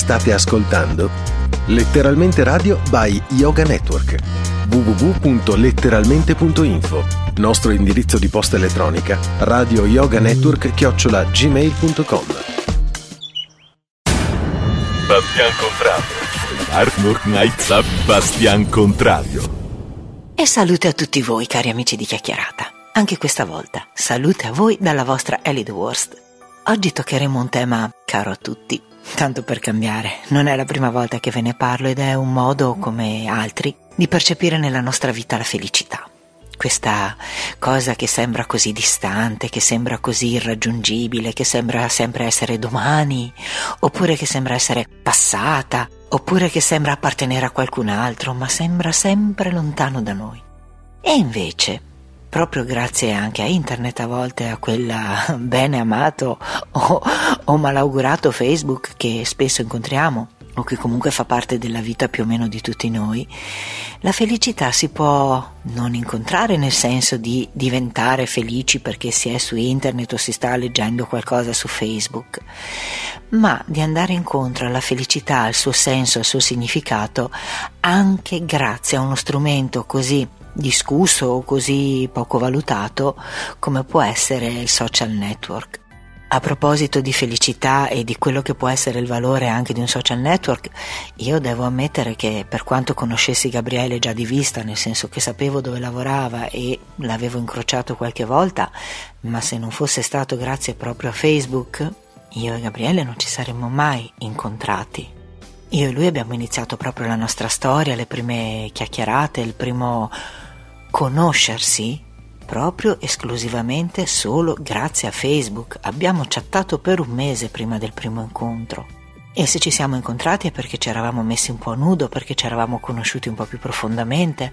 State ascoltando Letteralmente Radio by Yoga Network. www.letteralmente.info Nostro indirizzo di posta elettronica radio yoga network chiocciola gmail.com Bastian Contrario. Artwork Nights Bastian Contrario. E salute a tutti voi cari amici di Chiacchierata. Anche questa volta salute a voi dalla vostra Ellie the Worst. Oggi toccheremo un tema caro a tutti Tanto per cambiare, non è la prima volta che ve ne parlo ed è un modo, come altri, di percepire nella nostra vita la felicità. Questa cosa che sembra così distante, che sembra così irraggiungibile, che sembra sempre essere domani, oppure che sembra essere passata, oppure che sembra appartenere a qualcun altro, ma sembra sempre lontano da noi. E invece, proprio grazie anche a internet a volte, a quel bene amato o, o malaugurato Facebook che spesso incontriamo o che comunque fa parte della vita più o meno di tutti noi, la felicità si può non incontrare nel senso di diventare felici perché si è su internet o si sta leggendo qualcosa su Facebook, ma di andare incontro alla felicità, al suo senso, al suo significato, anche grazie a uno strumento così discusso o così poco valutato come può essere il social network. A proposito di felicità e di quello che può essere il valore anche di un social network, io devo ammettere che per quanto conoscessi Gabriele già di vista, nel senso che sapevo dove lavorava e l'avevo incrociato qualche volta, ma se non fosse stato grazie proprio a Facebook, io e Gabriele non ci saremmo mai incontrati. Io e lui abbiamo iniziato proprio la nostra storia, le prime chiacchierate, il primo conoscersi proprio esclusivamente solo grazie a Facebook. Abbiamo chattato per un mese prima del primo incontro. E se ci siamo incontrati è perché ci eravamo messi un po' a nudo, perché ci eravamo conosciuti un po' più profondamente,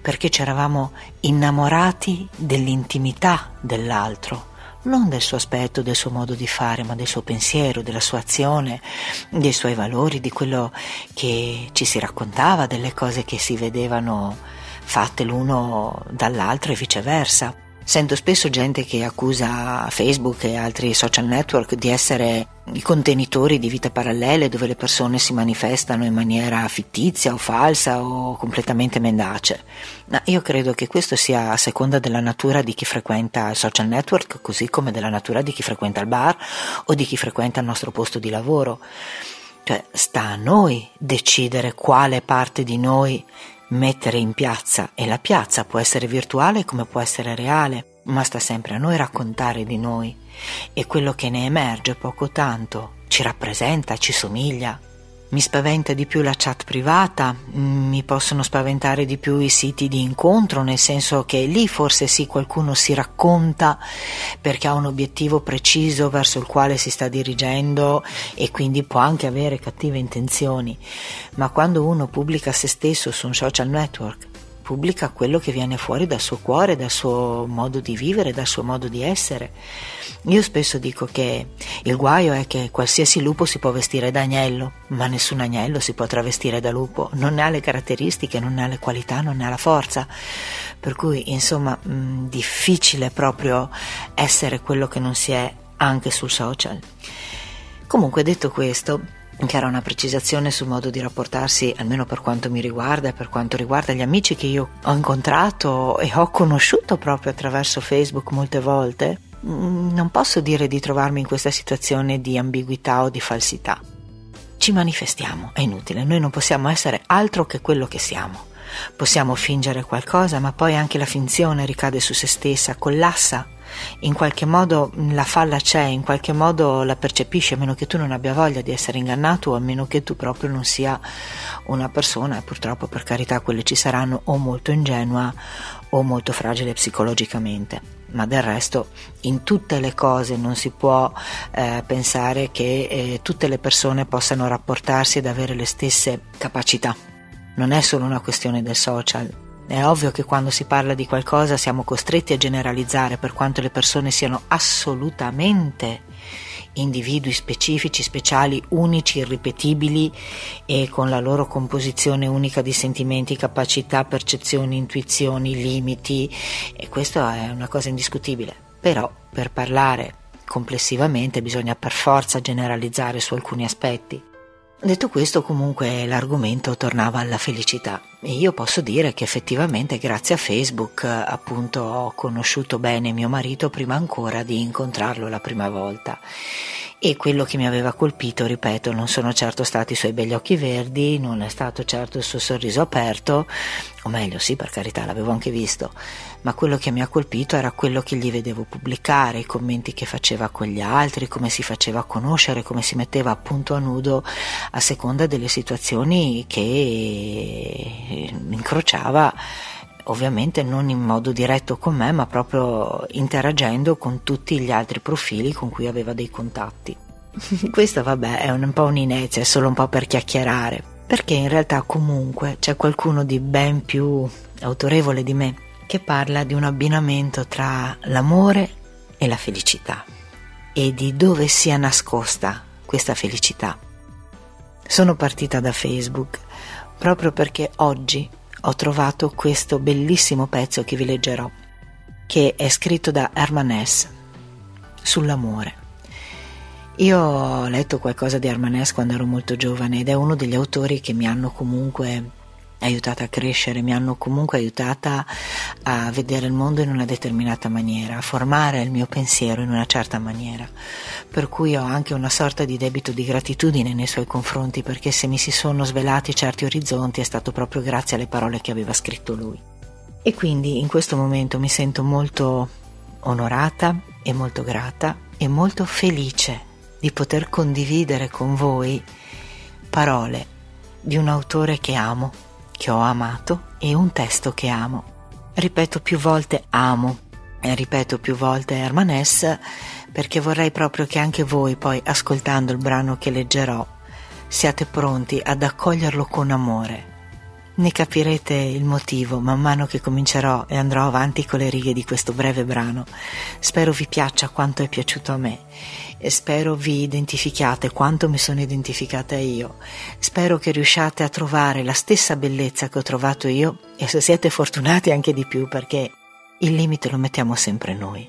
perché ci eravamo innamorati dell'intimità dell'altro non del suo aspetto, del suo modo di fare, ma del suo pensiero, della sua azione, dei suoi valori, di quello che ci si raccontava, delle cose che si vedevano fatte l'uno dall'altro e viceversa. Sento spesso gente che accusa Facebook e altri social network di essere i contenitori di vite parallele dove le persone si manifestano in maniera fittizia o falsa o completamente mendace. Ma io credo che questo sia a seconda della natura di chi frequenta il social network, così come della natura di chi frequenta il bar o di chi frequenta il nostro posto di lavoro. Cioè, sta a noi decidere quale parte di noi mettere in piazza e la piazza può essere virtuale come può essere reale, ma sta sempre a noi raccontare di noi. E quello che ne emerge poco tanto. Ci rappresenta, ci somiglia, mi spaventa di più la chat privata, mi possono spaventare di più i siti di incontro, nel senso che lì forse sì qualcuno si racconta perché ha un obiettivo preciso verso il quale si sta dirigendo e quindi può anche avere cattive intenzioni, ma quando uno pubblica se stesso su un social network pubblica quello che viene fuori dal suo cuore, dal suo modo di vivere, dal suo modo di essere. Io spesso dico che il guaio è che qualsiasi lupo si può vestire da agnello, ma nessun agnello si può travestire da lupo, non ha le caratteristiche, non ha le qualità, non ha la forza. Per cui, insomma, mh, difficile proprio essere quello che non si è anche sul social. Comunque, detto questo, che era una precisazione sul modo di rapportarsi, almeno per quanto mi riguarda e per quanto riguarda gli amici che io ho incontrato e ho conosciuto proprio attraverso Facebook molte volte, mm, non posso dire di trovarmi in questa situazione di ambiguità o di falsità. Ci manifestiamo, è inutile, noi non possiamo essere altro che quello che siamo. Possiamo fingere qualcosa, ma poi anche la finzione ricade su se stessa, collassa in qualche modo la falla c'è, in qualche modo la percepisci, a meno che tu non abbia voglia di essere ingannato o a meno che tu proprio non sia una persona, e purtroppo per carità quelle ci saranno, o molto ingenua o molto fragile psicologicamente. Ma del resto in tutte le cose non si può eh, pensare che eh, tutte le persone possano rapportarsi ed avere le stesse capacità. Non è solo una questione del social, è ovvio che quando si parla di qualcosa siamo costretti a generalizzare per quanto le persone siano assolutamente individui specifici, speciali, unici, irripetibili e con la loro composizione unica di sentimenti, capacità, percezioni, intuizioni, limiti e questo è una cosa indiscutibile. Però per parlare complessivamente bisogna per forza generalizzare su alcuni aspetti. Detto questo, comunque l'argomento tornava alla felicità. E io posso dire che effettivamente grazie a Facebook appunto ho conosciuto bene mio marito prima ancora di incontrarlo la prima volta e quello che mi aveva colpito, ripeto, non sono certo stati i suoi begli occhi verdi, non è stato certo il suo sorriso aperto, o meglio sì, per carità, l'avevo anche visto, ma quello che mi ha colpito era quello che gli vedevo pubblicare, i commenti che faceva con gli altri, come si faceva conoscere, come si metteva appunto a nudo a seconda delle situazioni che incrociava ovviamente non in modo diretto con me, ma proprio interagendo con tutti gli altri profili con cui aveva dei contatti. Questo vabbè è un po' un'inezia, è solo un po' per chiacchierare, perché in realtà comunque c'è qualcuno di ben più autorevole di me che parla di un abbinamento tra l'amore e la felicità e di dove sia nascosta questa felicità. Sono partita da Facebook proprio perché oggi ho trovato questo bellissimo pezzo che vi leggerò, che è scritto da Herman Hesse sull'amore. Io ho letto qualcosa di Herman Hesse quando ero molto giovane ed è uno degli autori che mi hanno comunque aiutata a crescere, mi hanno comunque aiutata a vedere il mondo in una determinata maniera, a formare il mio pensiero in una certa maniera. Per cui ho anche una sorta di debito di gratitudine nei suoi confronti, perché se mi si sono svelati certi orizzonti è stato proprio grazie alle parole che aveva scritto lui. E quindi in questo momento mi sento molto onorata e molto grata e molto felice di poter condividere con voi parole di un autore che amo che ho amato e un testo che amo. Ripeto più volte amo e ripeto più volte Herman perché vorrei proprio che anche voi poi ascoltando il brano che leggerò siate pronti ad accoglierlo con amore. Ne capirete il motivo man mano che comincerò e andrò avanti con le righe di questo breve brano. Spero vi piaccia quanto è piaciuto a me e spero vi identifichiate quanto mi sono identificata io. Spero che riusciate a trovare la stessa bellezza che ho trovato io e se siete fortunati anche di più perché il limite lo mettiamo sempre noi.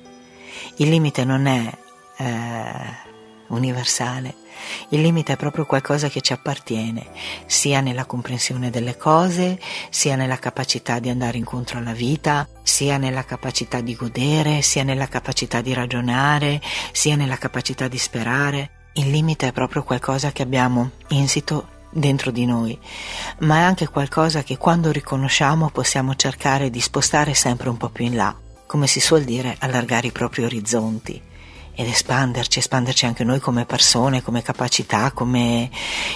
Il limite non è eh, universale. Il limite è proprio qualcosa che ci appartiene, sia nella comprensione delle cose, sia nella capacità di andare incontro alla vita, sia nella capacità di godere, sia nella capacità di ragionare, sia nella capacità di sperare. Il limite è proprio qualcosa che abbiamo insito dentro di noi, ma è anche qualcosa che quando riconosciamo possiamo cercare di spostare sempre un po' più in là, come si suol dire, allargare i propri orizzonti ed espanderci, espanderci anche noi come persone, come capacità, come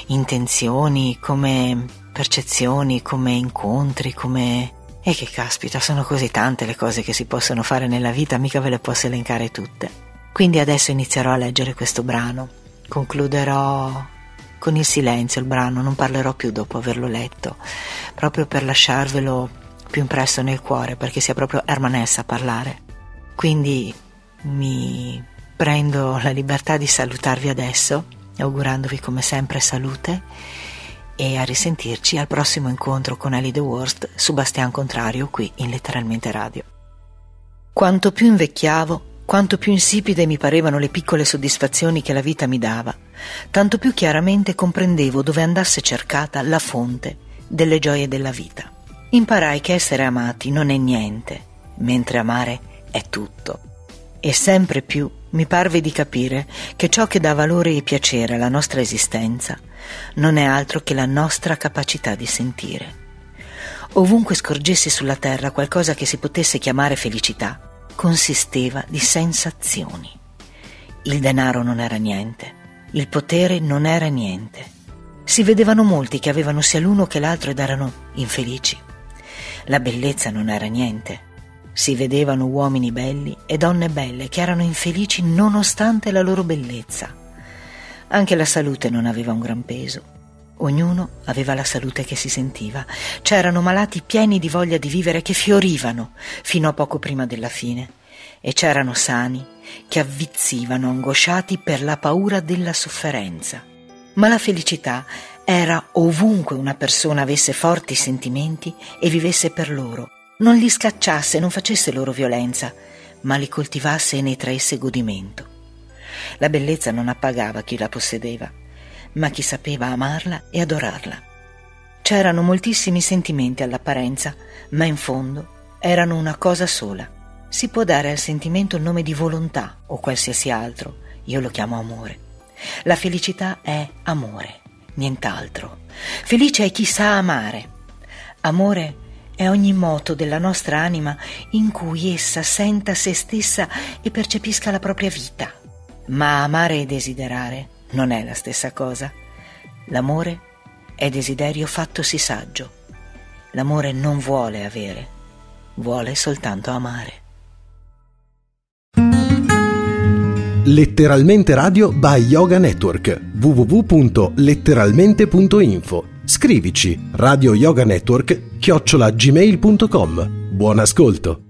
intenzioni, come percezioni, come incontri, come... E che caspita, sono così tante le cose che si possono fare nella vita, mica ve le posso elencare tutte. Quindi adesso inizierò a leggere questo brano. Concluderò con il silenzio il brano, non parlerò più dopo averlo letto, proprio per lasciarvelo più impresso nel cuore, perché sia proprio Hermanessa a parlare. Quindi mi prendo la libertà di salutarvi adesso, augurandovi come sempre salute e a risentirci al prossimo incontro con Ali The Worst su Bastian Contrario qui in Letteralmente Radio. Quanto più invecchiavo, quanto più insipide mi parevano le piccole soddisfazioni che la vita mi dava, tanto più chiaramente comprendevo dove andasse cercata la fonte delle gioie della vita. Imparai che essere amati non è niente, mentre amare è tutto. E sempre più mi parve di capire che ciò che dà valore e piacere alla nostra esistenza non è altro che la nostra capacità di sentire. Ovunque scorgessi sulla terra qualcosa che si potesse chiamare felicità, consisteva di sensazioni. Il denaro non era niente, il potere non era niente. Si vedevano molti che avevano sia l'uno che l'altro ed erano infelici. La bellezza non era niente, si vedevano uomini belli e donne belle che erano infelici nonostante la loro bellezza. Anche la salute non aveva un gran peso. Ognuno aveva la salute che si sentiva. C'erano malati pieni di voglia di vivere che fiorivano fino a poco prima della fine. E c'erano sani che avvizzivano angosciati per la paura della sofferenza. Ma la felicità era ovunque una persona avesse forti sentimenti e vivesse per loro non li scacciasse, non facesse loro violenza, ma li coltivasse e ne traesse godimento. La bellezza non appagava chi la possedeva, ma chi sapeva amarla e adorarla. C'erano moltissimi sentimenti all'apparenza, ma in fondo erano una cosa sola. Si può dare al sentimento il nome di volontà o qualsiasi altro, io lo chiamo amore. La felicità è amore, nient'altro. Felice è chi sa amare. Amore è ogni moto della nostra anima in cui essa senta se stessa e percepisca la propria vita. Ma amare e desiderare non è la stessa cosa. L'amore è desiderio fattosi saggio. L'amore non vuole avere, vuole soltanto amare. Letteralmente Radio by Yoga Network www.letteralmente.info Scrivici Radio Yoga Network chiocciola gmail.com Buon ascolto!